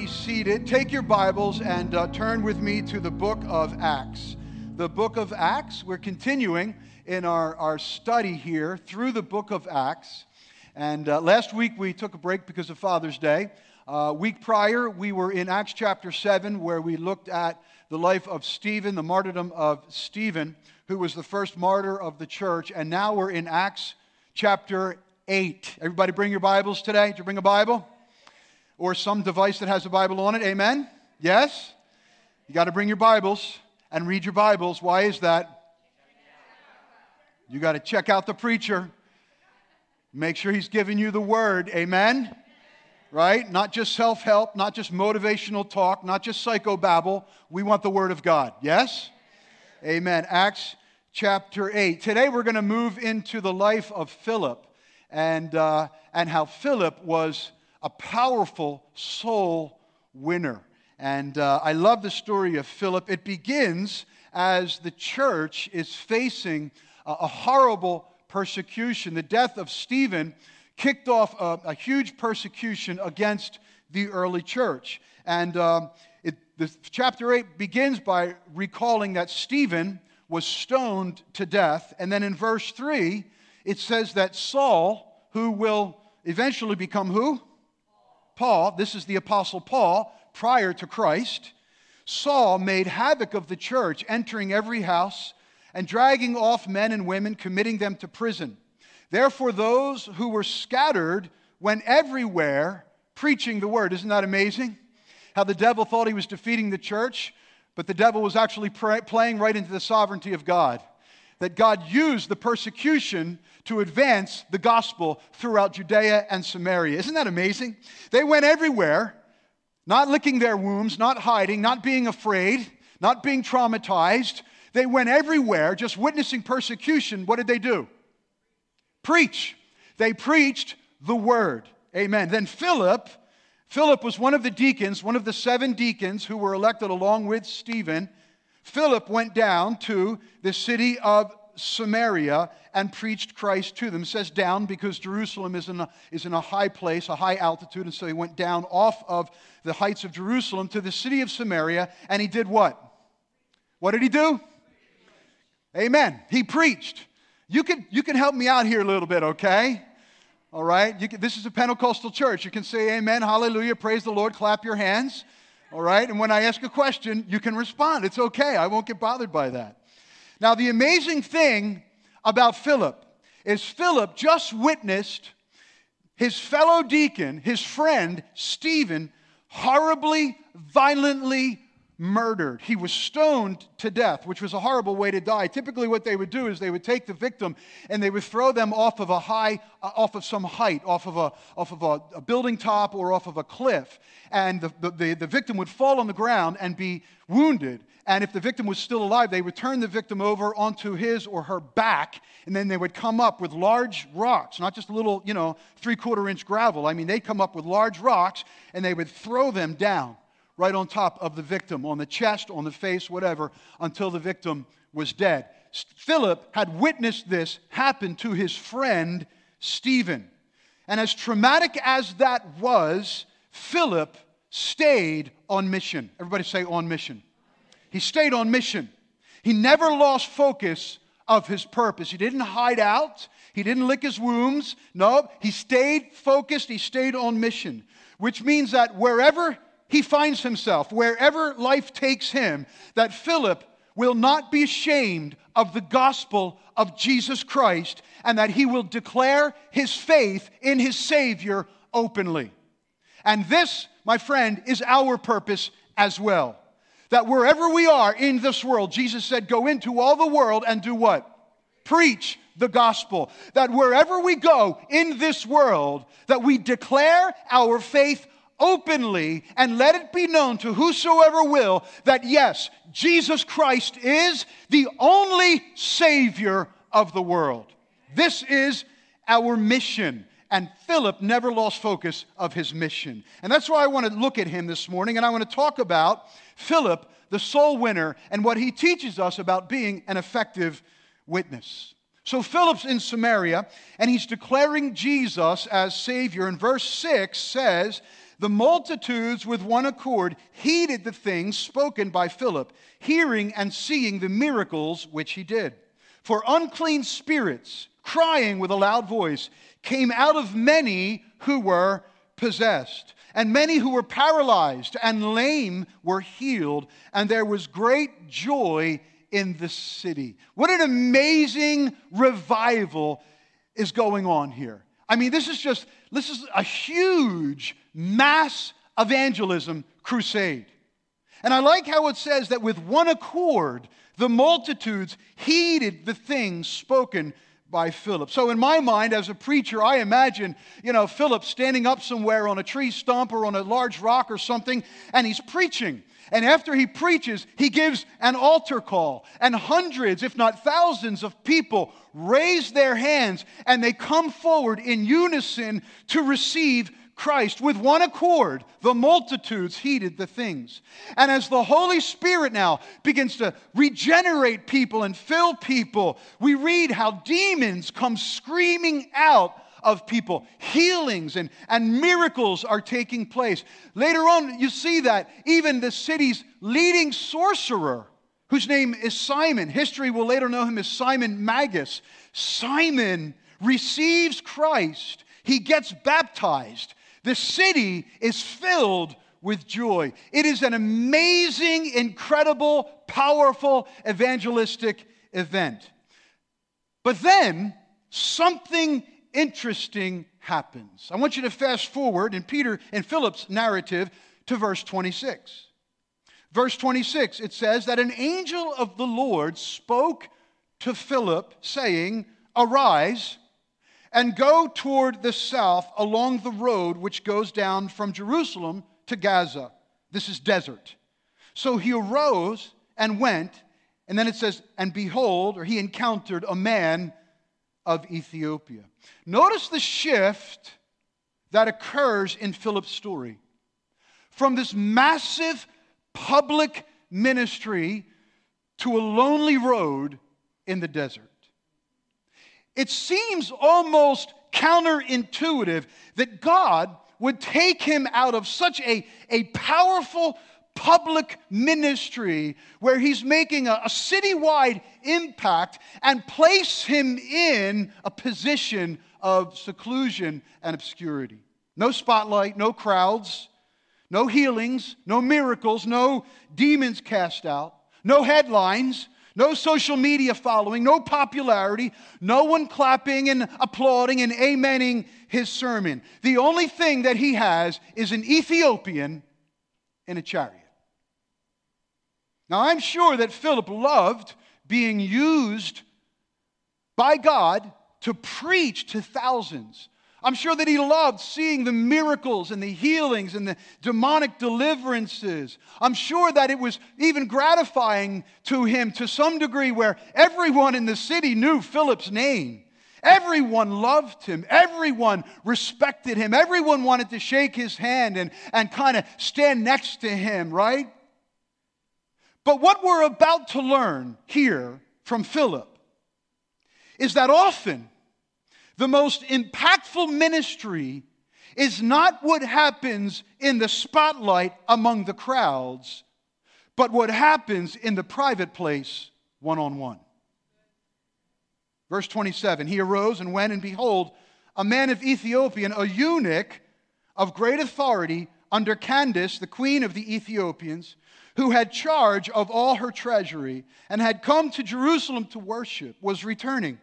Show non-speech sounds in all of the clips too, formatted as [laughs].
be seated, take your Bibles and uh, turn with me to the book of Acts. The book of Acts, we're continuing in our, our study here through the book of Acts. And uh, last week we took a break because of Father's Day. Uh, week prior, we were in Acts chapter 7, where we looked at the life of Stephen, the martyrdom of Stephen, who was the first martyr of the church. And now we're in Acts chapter 8. Everybody bring your Bibles today? Did you bring a Bible? Or some device that has a Bible on it? Amen? Yes? You got to bring your Bibles and read your Bibles. Why is that? You got to check out the preacher. Make sure he's giving you the word. Amen? Right? Not just self help, not just motivational talk, not just psychobabble. We want the word of God. Yes? Amen. Acts chapter 8. Today we're going to move into the life of Philip and, uh, and how Philip was a powerful soul winner. And uh, I love the story of Philip. It begins as the church is facing a, a horrible persecution. The death of Stephen kicked off a, a huge persecution against the early church. And um, it, the, chapter 8 begins by recalling that Stephen was stoned to death. And then in verse 3, it says that Saul, who will eventually become who? Paul. This is the Apostle Paul prior to Christ. Saul made havoc of the church, entering every house and dragging off men and women, committing them to prison. Therefore, those who were scattered went everywhere preaching the word. Isn't that amazing? How the devil thought he was defeating the church, but the devil was actually playing right into the sovereignty of God. That God used the persecution to advance the gospel throughout Judea and Samaria. Isn't that amazing? They went everywhere, not licking their wounds, not hiding, not being afraid, not being traumatized, they went everywhere just witnessing persecution. What did they do? Preach. They preached the word. Amen. Then Philip, Philip was one of the deacons, one of the seven deacons who were elected along with Stephen. Philip went down to the city of Samaria and preached Christ to them. It says down because Jerusalem is in, a, is in a high place, a high altitude, and so he went down off of the heights of Jerusalem to the city of Samaria, and he did what? What did he do? Amen. He preached. You can, you can help me out here a little bit, okay? All right? Can, this is a Pentecostal church. You can say amen, hallelujah, praise the Lord, clap your hands. All right? And when I ask a question, you can respond. It's okay. I won't get bothered by that. Now, the amazing thing about Philip is Philip just witnessed his fellow deacon, his friend, Stephen, horribly, violently murdered. He was stoned to death, which was a horrible way to die. Typically, what they would do is they would take the victim and they would throw them off of a high, uh, off of some height, off of a, off of a, a building top or off of a cliff. And the, the, the, victim would fall on the ground and be wounded. And if the victim was still alive, they would turn the victim over onto his or her back, and then they would come up with large rocks, not just a little, you know, three quarter inch gravel. I mean, they'd come up with large rocks and they would throw them down right on top of the victim, on the chest, on the face, whatever, until the victim was dead. Philip had witnessed this happen to his friend Stephen. And as traumatic as that was, Philip stayed on mission. Everybody say on mission. He stayed on mission. He never lost focus of his purpose. He didn't hide out. He didn't lick his wounds. No, he stayed focused. He stayed on mission, which means that wherever he finds himself, wherever life takes him, that Philip will not be ashamed of the gospel of Jesus Christ and that he will declare his faith in his Savior openly. And this, my friend, is our purpose as well. That wherever we are in this world, Jesus said, Go into all the world and do what? Preach the gospel. That wherever we go in this world, that we declare our faith openly and let it be known to whosoever will that yes, Jesus Christ is the only Savior of the world. This is our mission. And Philip never lost focus of his mission. And that's why I want to look at him this morning and I want to talk about Philip, the soul winner, and what he teaches us about being an effective witness. So Philip's in Samaria and he's declaring Jesus as Savior. And verse 6 says the multitudes with one accord heeded the things spoken by Philip, hearing and seeing the miracles which he did. For unclean spirits, crying with a loud voice, came out of many who were possessed. And many who were paralyzed and lame were healed, and there was great joy in the city. What an amazing revival is going on here. I mean, this is just, this is a huge mass evangelism crusade. And I like how it says that with one accord, the multitudes heeded the things spoken by Philip. So, in my mind, as a preacher, I imagine, you know, Philip standing up somewhere on a tree stump or on a large rock or something, and he's preaching. And after he preaches, he gives an altar call, and hundreds, if not thousands, of people raise their hands and they come forward in unison to receive Christ with one accord, the multitudes heeded the things. And as the Holy Spirit now begins to regenerate people and fill people, we read how demons come screaming out of people. Healings and, and miracles are taking place. Later on, you see that even the city's leading sorcerer, whose name is Simon, history will later know him as Simon Magus. Simon receives Christ, he gets baptized. The city is filled with joy. It is an amazing, incredible, powerful evangelistic event. But then something interesting happens. I want you to fast forward in Peter and Philip's narrative to verse 26. Verse 26, it says that an angel of the Lord spoke to Philip, saying, Arise and go toward the south along the road which goes down from Jerusalem to Gaza. This is desert. So he arose and went, and then it says, and behold, or he encountered a man of Ethiopia. Notice the shift that occurs in Philip's story. From this massive public ministry to a lonely road in the desert. It seems almost counterintuitive that God would take him out of such a, a powerful public ministry where he's making a, a citywide impact and place him in a position of seclusion and obscurity. No spotlight, no crowds, no healings, no miracles, no demons cast out, no headlines, no social media following, no popularity, no one clapping and applauding and amening his sermon. The only thing that he has is an Ethiopian in a chariot. Now, I'm sure that Philip loved being used by God to preach to thousands. I'm sure that he loved seeing the miracles and the healings and the demonic deliverances. I'm sure that it was even gratifying to him to some degree where everyone in the city knew Philip's name. Everyone loved him. Everyone respected him. Everyone wanted to shake his hand and, and kind of stand next to him, right? But what we're about to learn here from Philip is that often the most impactful ministry is not what happens in the spotlight among the crowds, but what happens in the private place one on one. Verse 27 He arose and went, and behold, a man of Ethiopian, a eunuch of great authority under Candace, the queen of the Ethiopians, who had charge of all her treasury and had come to Jerusalem to worship, was returning.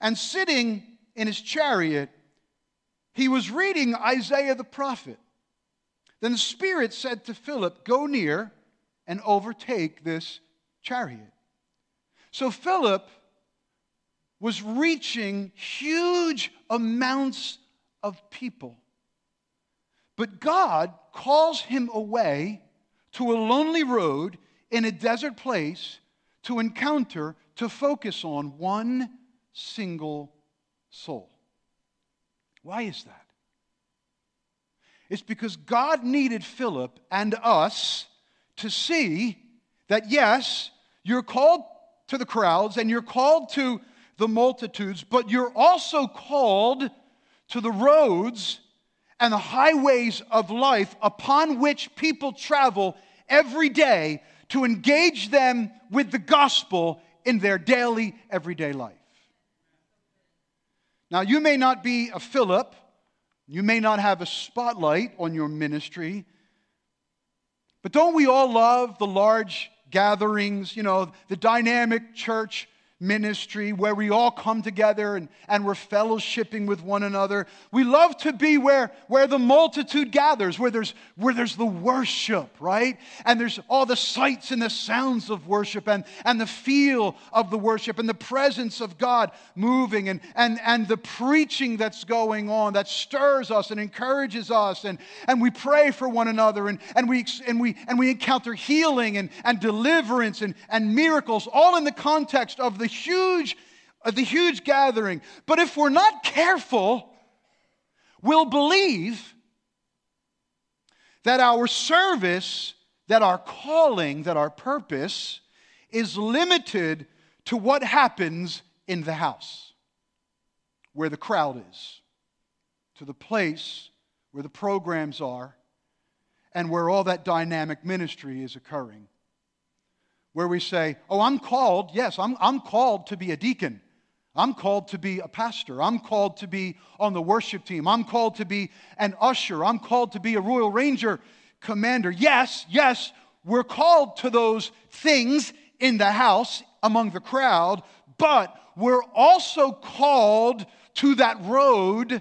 And sitting in his chariot, he was reading Isaiah the prophet. Then the Spirit said to Philip, Go near and overtake this chariot. So Philip was reaching huge amounts of people. But God calls him away to a lonely road in a desert place to encounter, to focus on one single soul. Why is that? It's because God needed Philip and us to see that, yes, you're called to the crowds and you're called to the multitudes, but you're also called to the roads and the highways of life upon which people travel every day to engage them with the gospel in their daily, everyday life. Now, you may not be a Philip, you may not have a spotlight on your ministry, but don't we all love the large gatherings, you know, the dynamic church ministry where we all come together and, and we're fellowshipping with one another. We love to be where, where the multitude gathers, where there's, where there's the worship, right? And there's all the sights and the sounds of worship and, and the feel of the worship and the presence of God moving and, and, and the preaching that's going on that stirs us and encourages us. And, and we pray for one another and, and, we, and, we, and we encounter healing and, and deliverance and, and miracles, all in the context of the huge, uh, the huge gathering. But if we're not careful, we'll believe that our service, that our calling, that our purpose is limited to what happens in the house, where the crowd is, to the place where the programs are, and where all that dynamic ministry is occurring where we say, Oh, I'm called, yes, I'm, I'm called to be a deacon. I'm called to be a pastor. I'm called to be on the worship team. I'm called to be an usher. I'm called to be a Royal Ranger commander. Yes, yes, we're called to those things in the house among the crowd, but we're also called to that road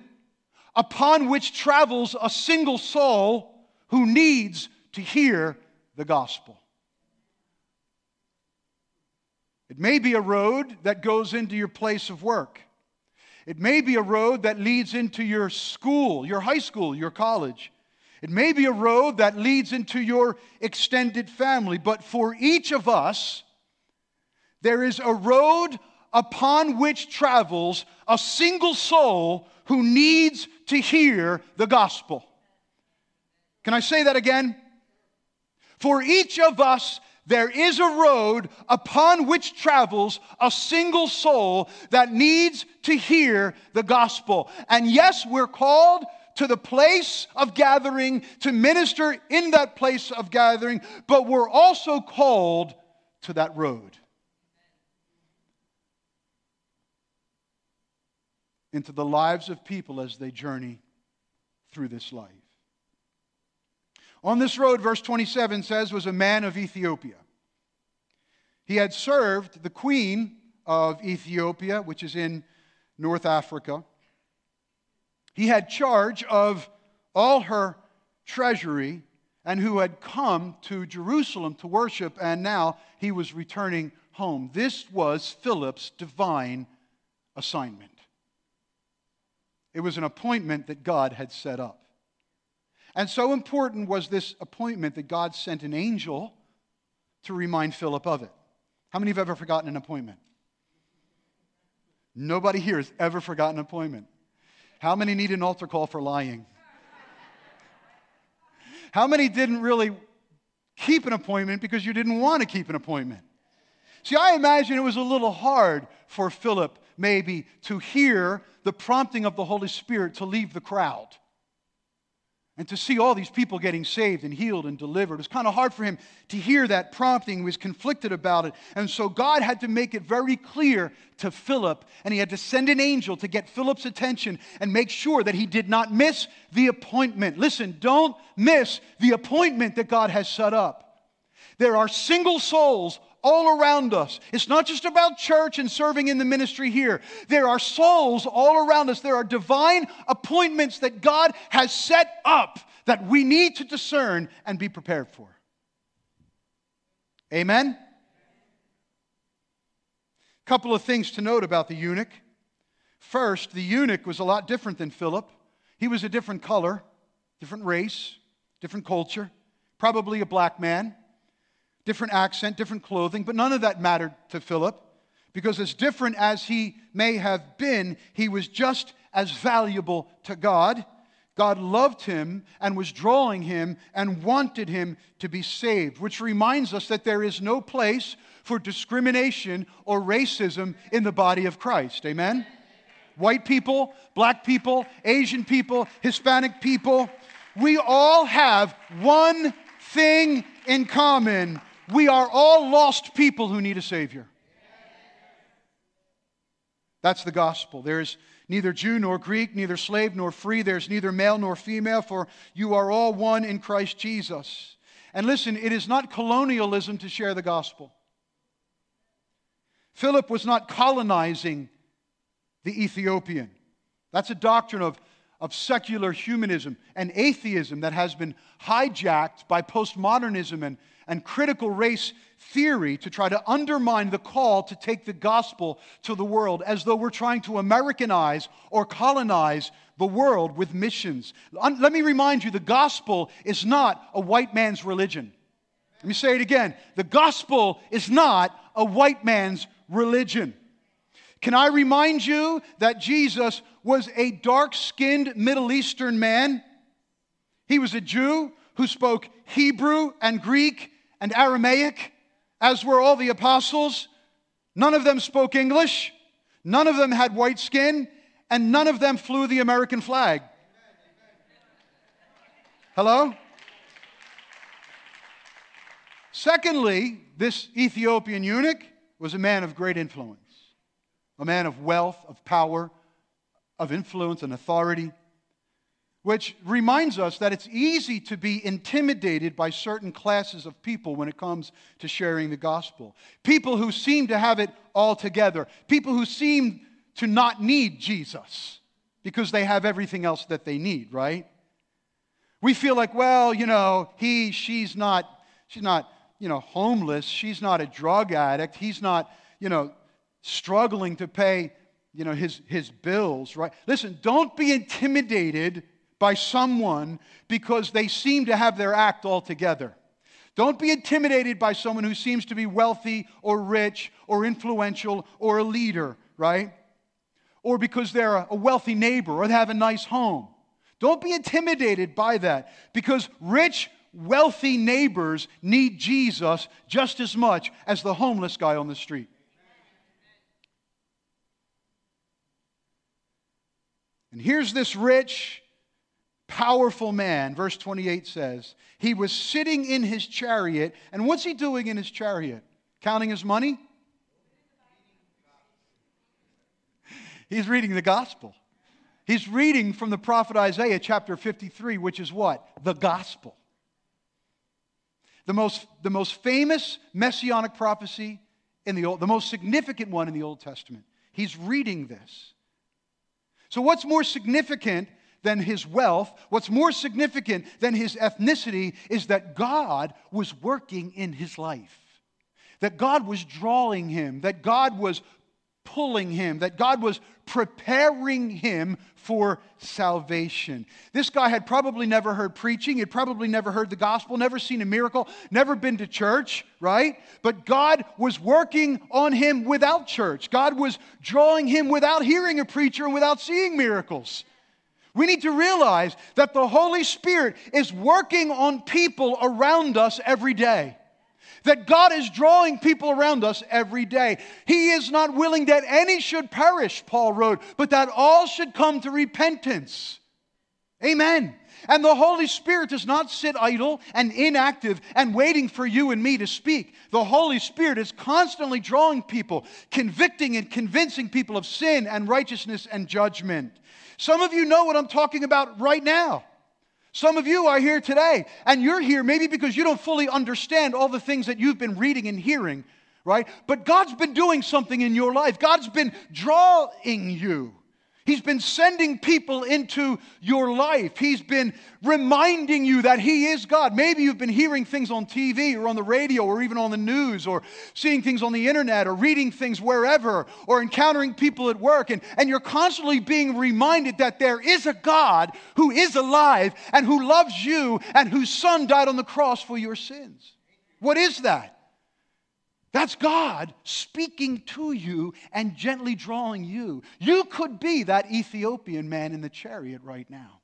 upon which travels a single soul who needs to hear the gospel. It may be a road that goes into your place of work. It may be a road that leads into your school, your high school, your college. It may be a road that leads into your extended family. But for each of us, there is a road upon which travels a single soul who needs to hear the gospel. Can I say that again? For each of us, there is a road upon which travels a single soul that needs to hear the gospel. And yes, we're called to the place of gathering to minister in that place of gathering, but we're also called to that road. Into the lives of people as they journey through this life. On this road, verse 27 says, was a man of Ethiopia. He had served the queen of Ethiopia, which is in North Africa. He had charge of all her treasury and who had come to Jerusalem to worship, and now he was returning home. This was Philip's divine assignment. It was an appointment that God had set up. And so important was this appointment that God sent an angel to remind Philip of it. How many have ever forgotten an appointment? Nobody here has ever forgotten an appointment. How many need an altar call for lying? How many didn't really keep an appointment because you didn't want to keep an appointment? See, I imagine it was a little hard for Philip, maybe, to hear the prompting of the Holy Spirit to leave the crowd. And to see all these people getting saved and healed and delivered, it was kind of hard for him to hear that prompting. He was conflicted about it. And so God had to make it very clear to Philip, and he had to send an angel to get Philip's attention and make sure that he did not miss the appointment. Listen, don't miss the appointment that God has set up. There are single souls all around us. It's not just about church and serving in the ministry here. There are souls all around us. There are divine appointments that God has set up that we need to discern and be prepared for. Amen? Couple of things to note about the eunuch. First, the eunuch was a lot different than Philip. He was a different color, different race, different culture, probably a black man different accent, different clothing, but none of that mattered to Philip because, as different as he may have been, he was just as valuable to God. God loved him and was drawing him and wanted him to be saved, which reminds us that there is no place for discrimination or racism in the body of Christ. Amen? white people, black people, Asian people, Hispanic people. We all have one thing in common. We are all lost people who need a Savior. That's the gospel. There's neither Jew nor Greek, neither slave nor free. There's neither male nor female, for you are all one in Christ Jesus. And listen, it is not colonialism to share the gospel. Philip was not colonizing the Ethiopian. That's a doctrine of, of secular humanism and atheism that has been hijacked by postmodernism and, and critical race theory to try to undermine the call to take the gospel to the world as though we're trying to Americanize or colonize the world with missions. Let me remind you the gospel is not a white man's religion. Let me say it again. The gospel is not a white man's religion. Can I remind you that Jesus was a dark skinned Middle Eastern man? He was a Jew who spoke Hebrew and Greek and Aramaic, as were all the apostles. None of them spoke English, none of them had white skin, and none of them flew the American flag. Hello? Secondly, this Ethiopian eunuch was a man of great influence, a man of wealth, of power, of influence and authority, which reminds us that it's easy to be intimidated by certain classes of people when it comes to sharing the gospel. People who seem to have it all together, people who seem to not need Jesus because they have everything else that they need, right? We feel like, well, you know, he, she's not, she's not you know, homeless. She's not a drug addict. He's not, you know, struggling to pay, you know, his, his bills, right? Listen, don't be intimidated by someone because they seem to have their act all together. Don't be intimidated by someone who seems to be wealthy or rich or influential or a leader, right? Or because they're a wealthy neighbor or they have a nice home. Don't be intimidated by that because rich, wealthy neighbors need Jesus just as much as the homeless guy on the street. And here's this rich, powerful man, verse 28 says, he was sitting in his chariot. And what's he doing in his chariot? Counting his money? He's reading the gospel. He's reading from the prophet Isaiah chapter 53, which is what? The gospel. The most, the most famous messianic prophecy in the Old, the most significant one in the Old Testament. He's reading this. So, what's more significant than his wealth, what's more significant than his ethnicity, is that God was working in his life. That God was drawing him, that God was pulling him, that God was preparing him for salvation. This guy had probably never heard preaching, had probably never heard the gospel, never seen a miracle, never been to church, right? But God was working on him without church. God was drawing him without hearing a preacher and without seeing miracles. We need to realize that the Holy Spirit is working on people around us every day that God is drawing people around us every day. He is not willing that any should perish, Paul wrote, but that all should come to repentance. Amen. And the Holy Spirit does not sit idle and inactive and waiting for you and me to speak. The Holy Spirit is constantly drawing people, convicting and convincing people of sin and righteousness and judgment. Some of you know what I'm talking about right now. Some of you are here today, and you're here maybe because you don't fully understand all the things that you've been reading and hearing, right? But God's been doing something in your life. God's been drawing you. He's been sending people into your life. He's been reminding you that He is God. Maybe you've been hearing things on TV or on the radio or even on the news or seeing things on the internet or reading things wherever or encountering people at work. And, and you're constantly being reminded that there is a God who is alive and who loves you and whose Son died on the cross for your sins. What is that? That's God speaking to you and gently drawing you. You could be that Ethiopian man in the chariot right now.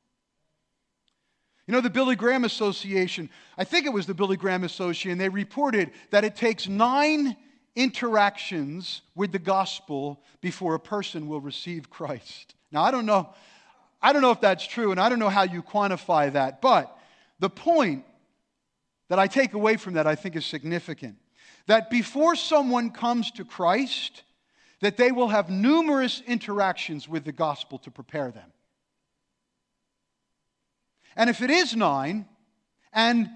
You know, the Billy Graham Association, I think it was the Billy Graham Association, they reported that it takes nine interactions with the gospel before a person will receive Christ. Now, I don't know. I don't know if that's true, and I don't know how you quantify that, but the point that I take away from that I think is significant. That before someone comes to Christ, that they will have numerous interactions with the gospel to prepare them. And if it is nine, and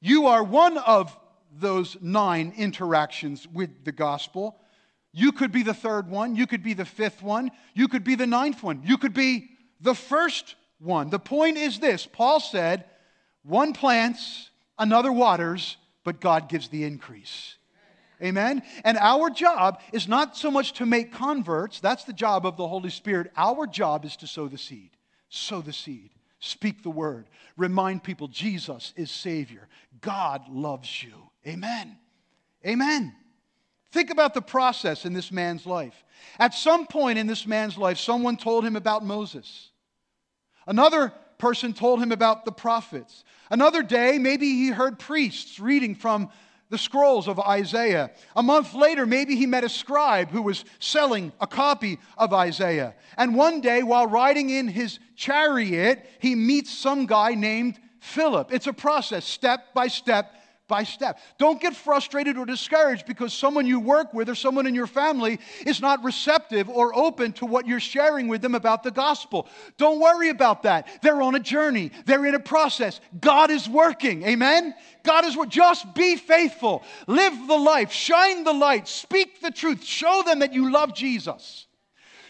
you are one of those nine interactions with the gospel, you could be the third one, you could be the fifth one, you could be the ninth one, you could be the first one. The point is this Paul said, one plants, another waters, but God gives the increase. Amen? And our job is not so much to make converts, that's the job of the Holy Spirit. Our job is to sow the seed. Sow the seed. Speak the word. Remind people Jesus is Savior. God loves you. Amen. Amen. Think about the process in this man's life. At some point in this man's life, someone told him about Moses. Another person told him about the prophets. Another day, maybe he heard priests reading from the scrolls of Isaiah. A month later, maybe he met a scribe who was selling a copy of Isaiah. And one day, while riding in his chariot, he meets some guy named Philip. It's a process, step by step by step. Don't get frustrated or discouraged because someone you work with or someone in your family is not receptive or open to what you're sharing with them about the gospel. Don't worry about that. They're on a journey, they're in a process. God is working. Amen? God is working. Just be faithful. Live the life. Shine the light. Speak the truth. Show them that you love Jesus.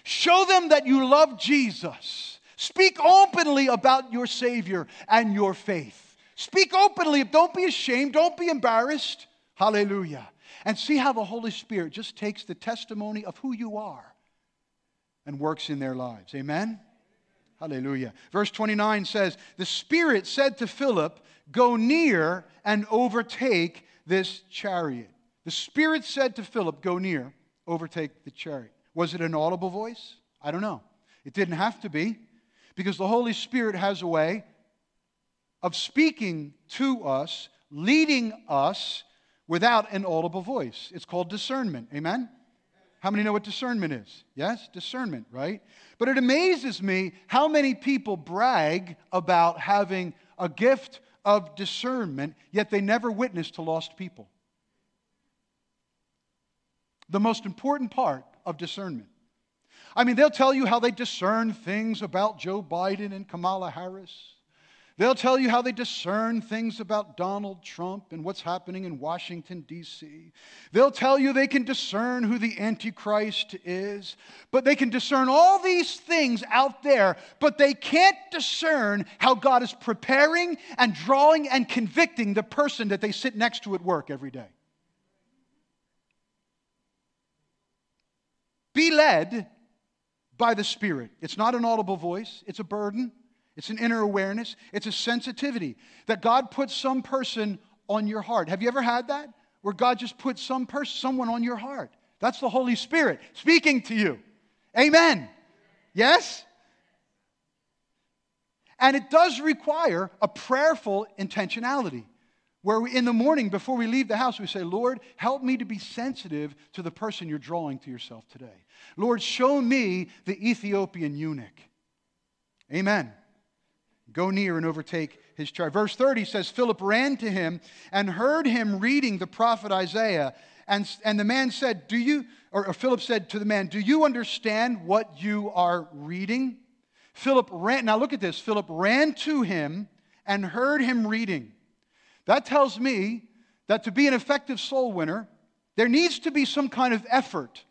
Show them that you love Jesus. Speak openly about your Savior and your faith. Speak openly. Don't be ashamed. Don't be embarrassed. Hallelujah. And see how the Holy Spirit just takes the testimony of who you are and works in their lives. Amen? Hallelujah. Verse 29 says, The Spirit said to Philip, Go near and overtake this chariot. The Spirit said to Philip, Go near, overtake the chariot. Was it an audible voice? I don't know. It didn't have to be because the Holy Spirit has a way of speaking to us, leading us without an audible voice. It's called discernment. Amen? How many know what discernment is? Yes, discernment, right? But it amazes me how many people brag about having a gift of discernment, yet they never witness to lost people. The most important part of discernment. I mean, they'll tell you how they discern things about Joe Biden and Kamala Harris. They'll tell you how they discern things about Donald Trump and what's happening in Washington, D.C. They'll tell you they can discern who the Antichrist is, but they can discern all these things out there, but they can't discern how God is preparing and drawing and convicting the person that they sit next to at work every day. Be led by the Spirit. It's not an audible voice, it's a burden. It's an inner awareness, it's a sensitivity that God puts some person on your heart. Have you ever had that? Where God just puts some person, someone on your heart. That's the Holy Spirit speaking to you. Amen. Yes? And it does require a prayerful intentionality. Where we, in the morning, before we leave the house, we say, Lord, help me to be sensitive to the person you're drawing to yourself today. Lord, show me the Ethiopian eunuch. Amen. Go near and overtake his chariot. Verse 30 says, Philip ran to him and heard him reading the prophet Isaiah. And, and the man said, Do you, or, or Philip said to the man, Do you understand what you are reading? Philip ran, now look at this. Philip ran to him and heard him reading. That tells me that to be an effective soul winner, there needs to be some kind of effort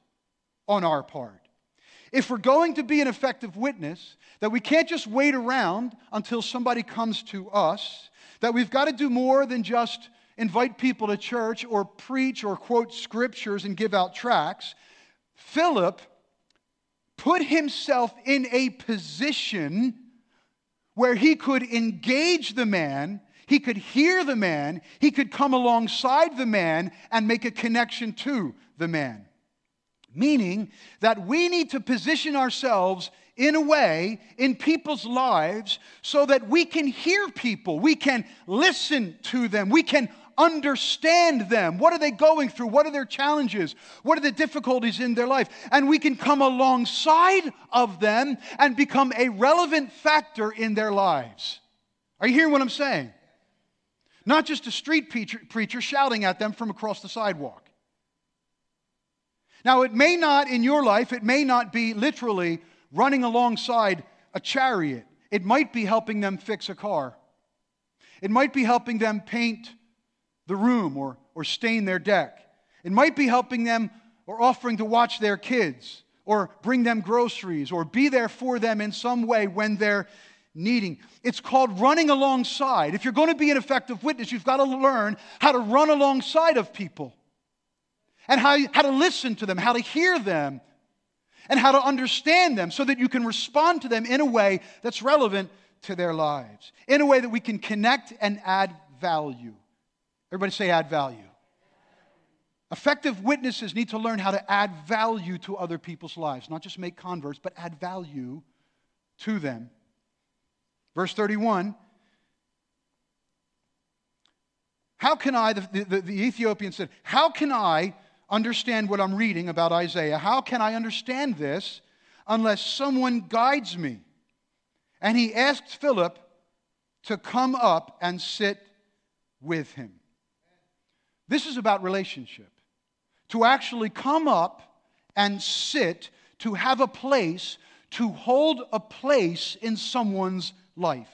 on our part. If we're going to be an effective witness, that we can't just wait around until somebody comes to us, that we've got to do more than just invite people to church or preach or quote scriptures and give out tracts. Philip put himself in a position where he could engage the man, he could hear the man, he could come alongside the man and make a connection to the man. Meaning that we need to position ourselves in a way in people's lives so that we can hear people, we can listen to them, we can understand them. What are they going through? What are their challenges? What are the difficulties in their life? And we can come alongside of them and become a relevant factor in their lives. Are you hearing what I'm saying? Not just a street preacher, preacher shouting at them from across the sidewalk. Now, it may not, in your life, it may not be literally running alongside a chariot. It might be helping them fix a car. It might be helping them paint the room or, or stain their deck. It might be helping them or offering to watch their kids or bring them groceries or be there for them in some way when they're needing. It's called running alongside. If you're going to be an effective witness, you've got to learn how to run alongside of people and how, how to listen to them, how to hear them, and how to understand them so that you can respond to them in a way that's relevant to their lives, in a way that we can connect and add value. Everybody say, add value. Effective witnesses need to learn how to add value to other people's lives, not just make converts, but add value to them. Verse 31 How can I, the, the, the Ethiopian said, How can I understand what I'm reading about Isaiah? How can I understand this unless someone guides me? And he asked Philip to come up and sit with him. This is about relationship. To actually come up and sit, to have a place, to hold a place in someone's life.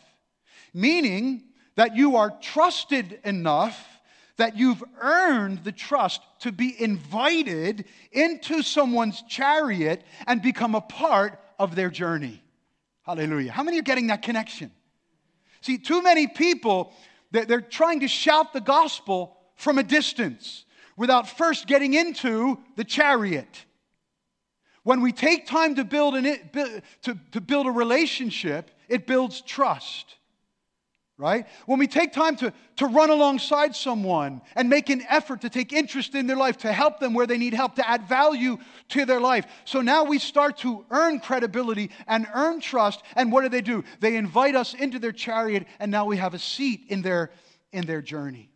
Meaning that you are trusted enough that you've earned the trust to be invited into someone's chariot and become a part of their journey. Hallelujah. How many are getting that connection? See, too many people, they're trying to shout the gospel from a distance without first getting into the chariot. When we take time to build, an, to, to build a relationship, it builds trust right? When we take time to, to run alongside someone and make an effort to take interest in their life, to help them where they need help, to add value to their life. So now we start to earn credibility and earn trust. And what do they do? They invite us into their chariot, and now we have a seat in their, in their journey.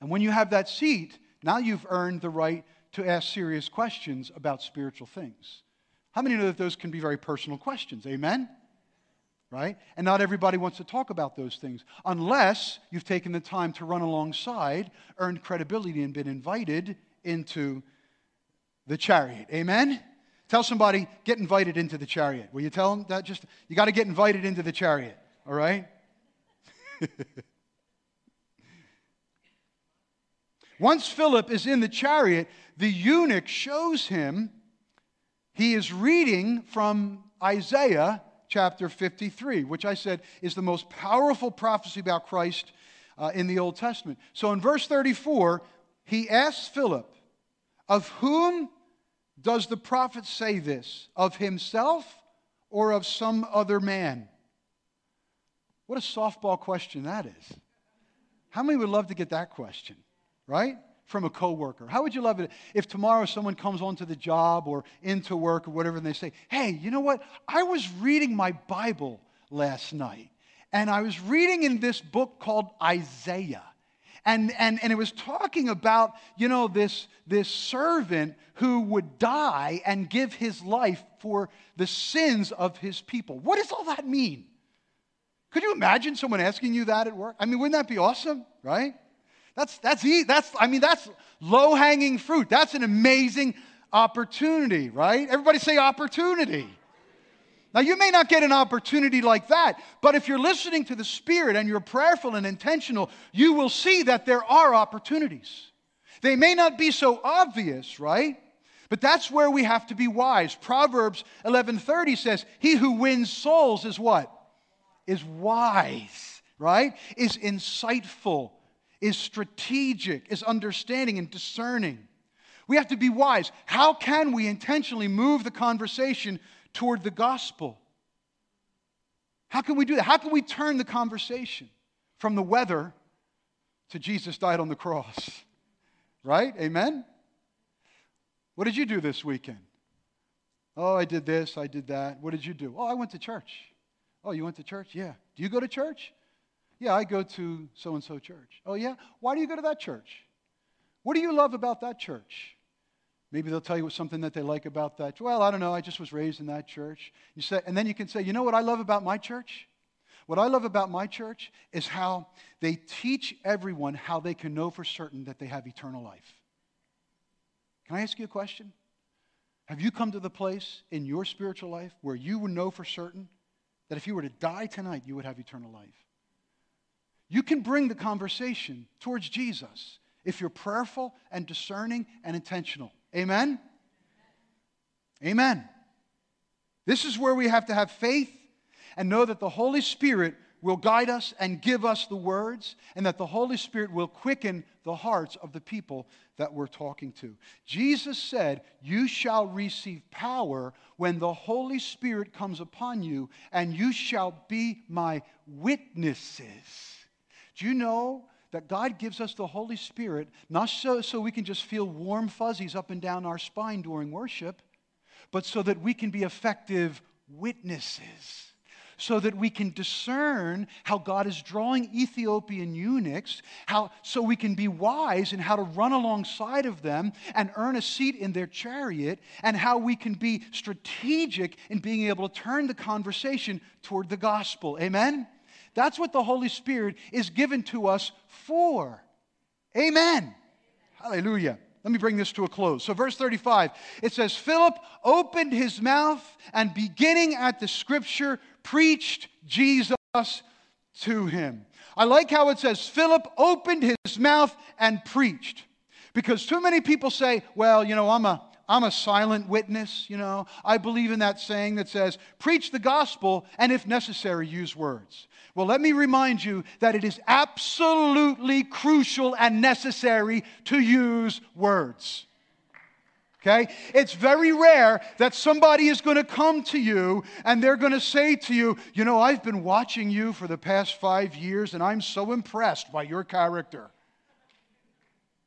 And when you have that seat, now you've earned the right to ask serious questions about spiritual things. How many know that those can be very personal questions? Amen? Right? And not everybody wants to talk about those things unless you've taken the time to run alongside, earned credibility, and been invited into the chariot. Amen? Tell somebody, get invited into the chariot. Will you tell them that? Just, you got to get invited into the chariot, all right? [laughs] Once Philip is in the chariot, the eunuch shows him he is reading from Isaiah chapter 53, which I said is the most powerful prophecy about Christ uh, in the Old Testament. So in verse 34, he asks Philip, Of whom does the prophet say this? Of himself or of some other man? What a softball question that is. How many would love to get that question, right? From a coworker? How would you love it if tomorrow someone comes onto the job or into work or whatever and they say, "Hey, you know what? I was reading my Bible last night and I was reading in this book called Isaiah." And, and, and it was talking about, you know, this, this servant who would die and give his life for the sins of his people. What does all that mean? Could you imagine someone asking you that at work? I mean, wouldn't that be awesome, right? That's, that's, that's, I mean, that's low hanging fruit. That's an amazing opportunity, right? Everybody say opportunity. Now, you may not get an opportunity like that, but if you're listening to the Spirit and you're prayerful and intentional, you will see that there are opportunities. They may not be so obvious, right? But that's where we have to be wise. Proverbs 11:30 says, "He who wins souls is what? Is wise, right? Is insightful, is strategic, is understanding and discerning. We have to be wise. How can we intentionally move the conversation toward the gospel? How can we do that? How can we turn the conversation from the weather to Jesus died on the cross? Right? Amen? What did you do this weekend? Oh, I did this, I did that. What did you do? Oh, I went to church. Oh, you went to church? Yeah. Do you go to church? Yeah, I go to so and so church. Oh, yeah? Why do you go to that church? What do you love about that church? Maybe they'll tell you something that they like about that. Well, I don't know. I just was raised in that church. You say, and then you can say, you know what I love about my church? What I love about my church is how they teach everyone how they can know for certain that they have eternal life. Can I ask you a question? Have you come to the place in your spiritual life where you would know for certain that if you were to die tonight, you would have eternal life? You can bring the conversation towards Jesus if you're prayerful and discerning and intentional. Amen? Amen. This is where we have to have faith and know that the Holy Spirit will guide us and give us the words, and that the Holy Spirit will quicken the hearts of the people that we're talking to. Jesus said, You shall receive power when the Holy Spirit comes upon you, and you shall be my witnesses. Do you know that God gives us the Holy Spirit not so, so we can just feel warm fuzzies up and down our spine during worship, but so that we can be effective witnesses so that we can discern how God is drawing Ethiopian eunuchs, how, so we can be wise in how to run alongside of them and earn a seat in their chariot, and how we can be strategic in being able to turn the conversation toward the gospel. Amen? That's what the Holy Spirit is given to us for. Amen. Hallelujah. Let me bring this to a close. So, verse 35, it says, Philip opened his mouth and beginning at the scripture, preached Jesus to him. I like how it says, Philip opened his mouth and preached. Because too many people say, well, you know, I'm a, I'm a silent witness, you know. I believe in that saying that says, preach the gospel and if necessary, use words. Well, let me remind you that it is absolutely crucial and necessary to use words. Okay? It's very rare that somebody is going to come to you and they're going to say to you, You know, I've been watching you for the past five years and I'm so impressed by your character.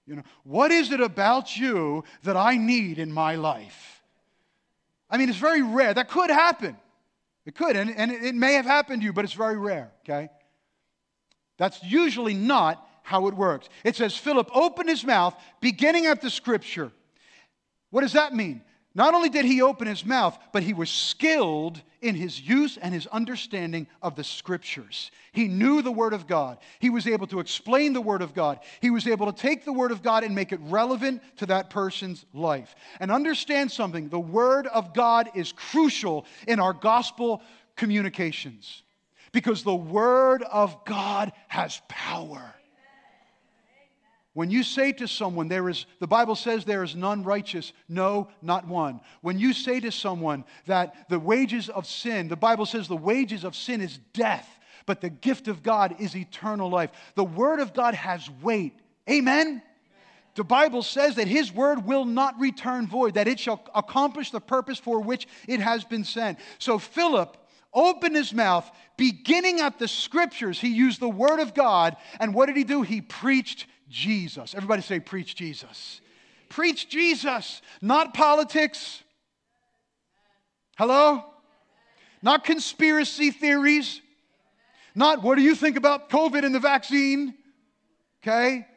You know, what is it about you that I need in my life? I mean, it's very rare. That could happen. It could, and, and it may have happened to you, but it's very rare, okay? That's usually not how it works. It says, Philip opened his mouth, beginning at the scripture. What does that mean? Not only did he open his mouth, but he was skilled in his use and his understanding of the scriptures. He knew the Word of God. He was able to explain the Word of God. He was able to take the Word of God and make it relevant to that person's life. And understand something the Word of God is crucial in our gospel communications because the Word of God has power. When you say to someone, there is, the Bible says there is none righteous, no, not one. When you say to someone that the wages of sin, the Bible says the wages of sin is death, but the gift of God is eternal life. The Word of God has weight. Amen? The Bible says that His Word will not return void, that it shall accomplish the purpose for which it has been sent. So Philip opened his mouth, beginning at the Scriptures, he used the Word of God, and what did he do? He preached Jesus. Everybody say, Preach Jesus. Preach Jesus, not politics. Hello? Not conspiracy theories. Not what do you think about COVID and the vaccine? Okay?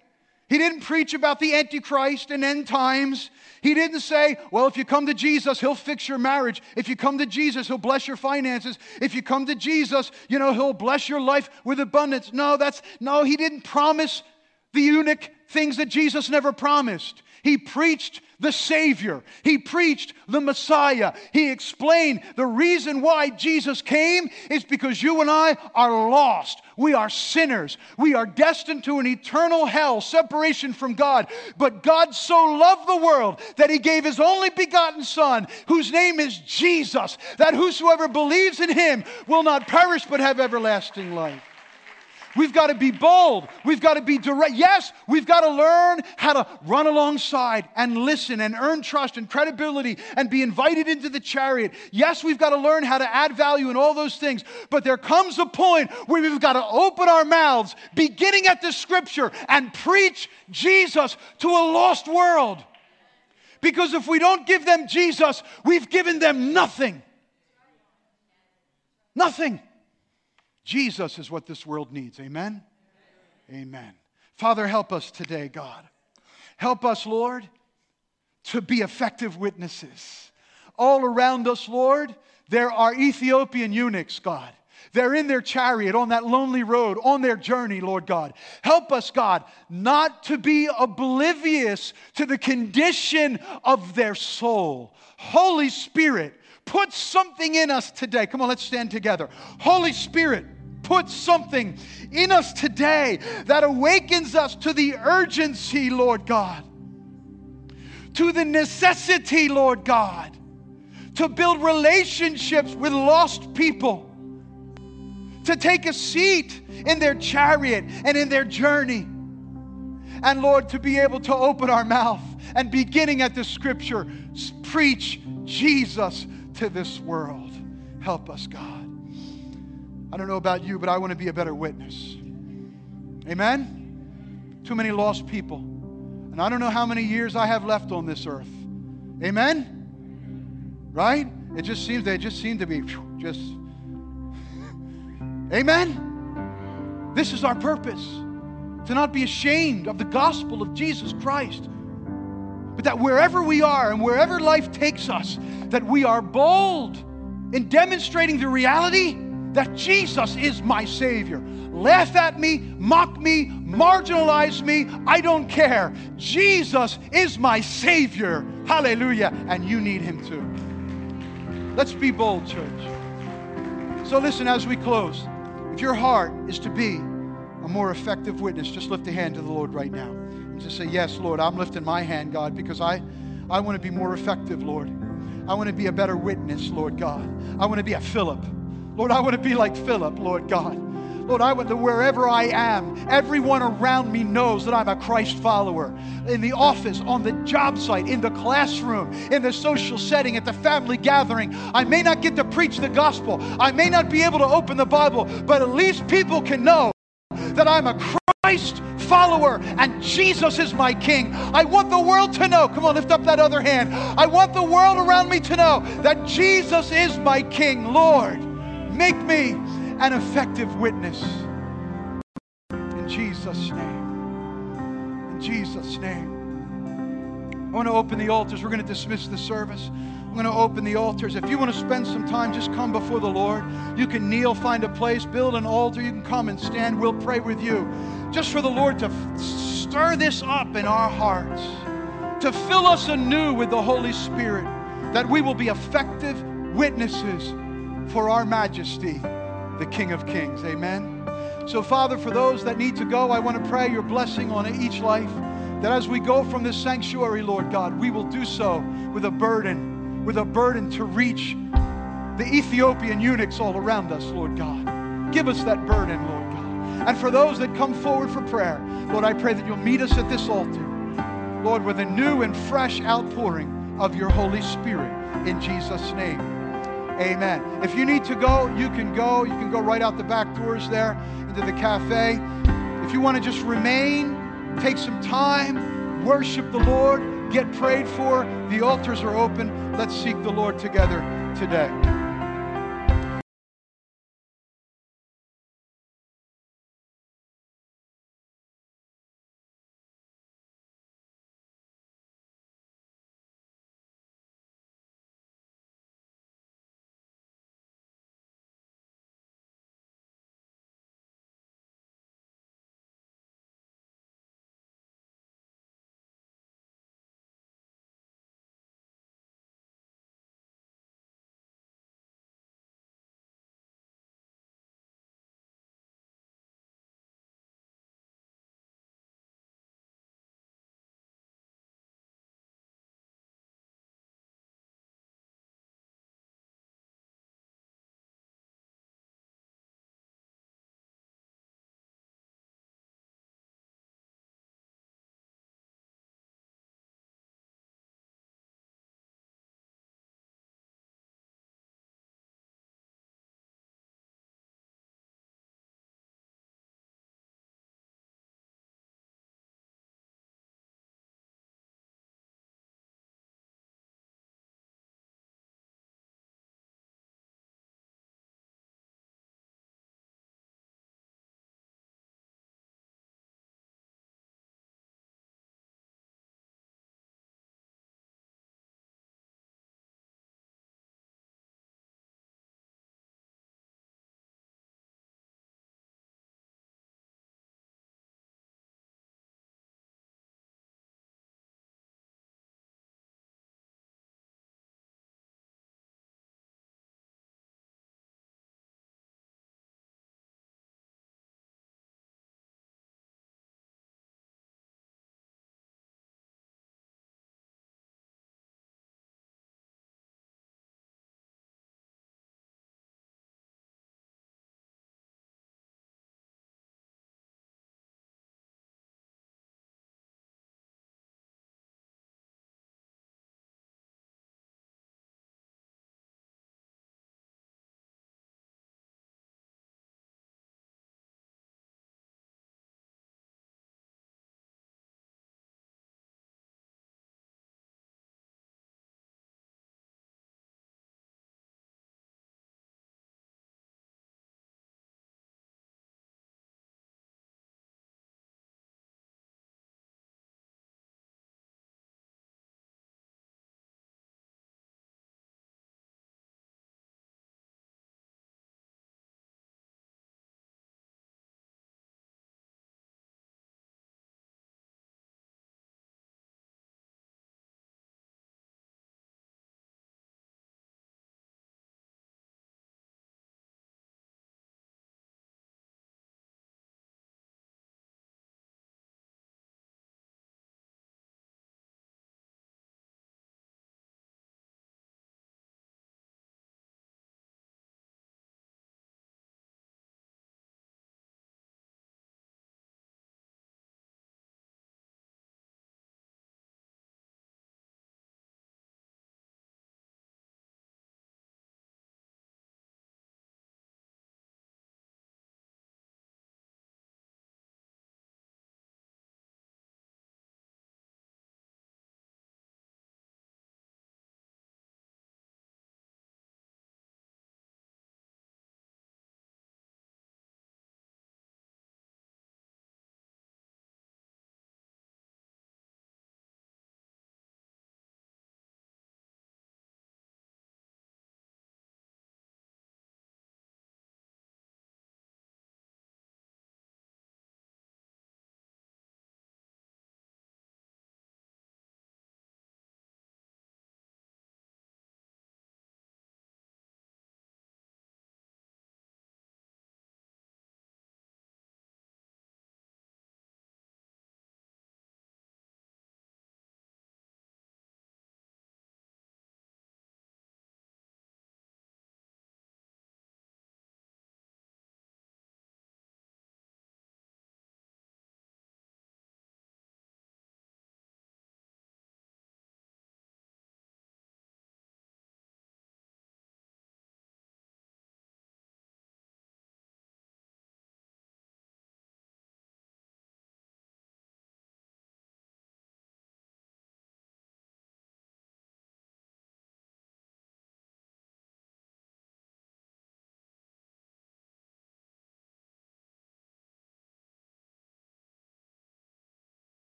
He didn't preach about the Antichrist and end times. He didn't say, well, if you come to Jesus, he'll fix your marriage. If you come to Jesus, he'll bless your finances. If you come to Jesus, you know, he'll bless your life with abundance. No, that's, no, he didn't promise the eunuch things that Jesus never promised. He preached the Savior. He preached the Messiah. He explained the reason why Jesus came is because you and I are lost. We are sinners. We are destined to an eternal hell, separation from God. But God so loved the world that He gave His only begotten Son, whose name is Jesus, that whosoever believes in Him will not perish but have everlasting life. We've got to be bold. We've got to be direct. Yes, we've got to learn how to run alongside and listen and earn trust and credibility and be invited into the chariot. Yes, we've got to learn how to add value and all those things. But there comes a point where we've got to open our mouths, beginning at the scripture, and preach Jesus to a lost world. Because if we don't give them Jesus, we've given them nothing. Nothing. Jesus is what this world needs. Amen? Amen. Father, help us today, God. Help us, Lord, to be effective witnesses. All around us, Lord, there are Ethiopian eunuchs, God. They're in their chariot on that lonely road, on their journey, Lord God. Help us, God, not to be oblivious to the condition of their soul. Holy Spirit, put something in us today. Come on, let's stand together. Holy Spirit, put something in us today that awakens us to the urgency, Lord God, to the necessity, Lord God, to build relationships with lost people to take a seat in their chariot and in their journey. And Lord, to be able to open our mouth and beginning at the scripture, preach Jesus to this world. Help us, God. I don't know about you, but I want to be a better witness. Amen? Too many lost people. And I don't know how many years I have left on this earth. Amen? Right? It just seems they just seem to be just [laughs] Amen? This is our purpose to not be ashamed of the gospel of Jesus Christ, but that wherever we are and wherever life takes us, that we are bold in demonstrating the reality that Jesus is my Savior. Laugh at me, mock me, marginalize me, I don't care. Jesus is my Savior. Hallelujah. And you need Him too. Let's be bold, church. So, listen as we close. If your heart is to be a more effective witness, just lift a hand to the Lord right now. And just say, Yes, Lord, I'm lifting my hand, God, because I, I want to be more effective, Lord. I want to be a better witness, Lord God. I want to be a Philip. Lord, I want to be like Philip, Lord God. Lord, I want to wherever I am, everyone around me knows that I'm a Christ follower. In the office, on the job site, in the classroom, in the social setting, at the family gathering. I may not get to preach the gospel. I may not be able to open the Bible, but at least people can know that I'm a Christ follower and Jesus is my King. I want the world to know. Come on, lift up that other hand. I want the world around me to know that Jesus is my King. Lord, make me an effective witness. In Jesus' name. In Jesus' name. I want to open the altars. We're going to dismiss the service. I'm going to open the altars. If you want to spend some time, just come before the Lord. You can kneel, find a place, build an altar. You can come and stand. We'll pray with you. Just for the Lord to stir this up in our hearts, to fill us anew with the Holy Spirit, that we will be effective witnesses for our majesty the King of Kings. Amen. So, Father, for those that need to go, I want to pray your blessing on each life. That as we go from this sanctuary, Lord God, we will do so with a burden, with a burden to reach the Ethiopian eunuchs all around us, Lord God. Give us that burden, Lord God. And for those that come forward for prayer, Lord, I pray that you'll meet us at this altar, Lord, with a new and fresh outpouring of your Holy Spirit in Jesus' name. Amen. If you need to go, you can go. You can go right out the back doors there into the cafe. If you want to just remain, take some time, worship the Lord, get prayed for, the altars are open. Let's seek the Lord together today.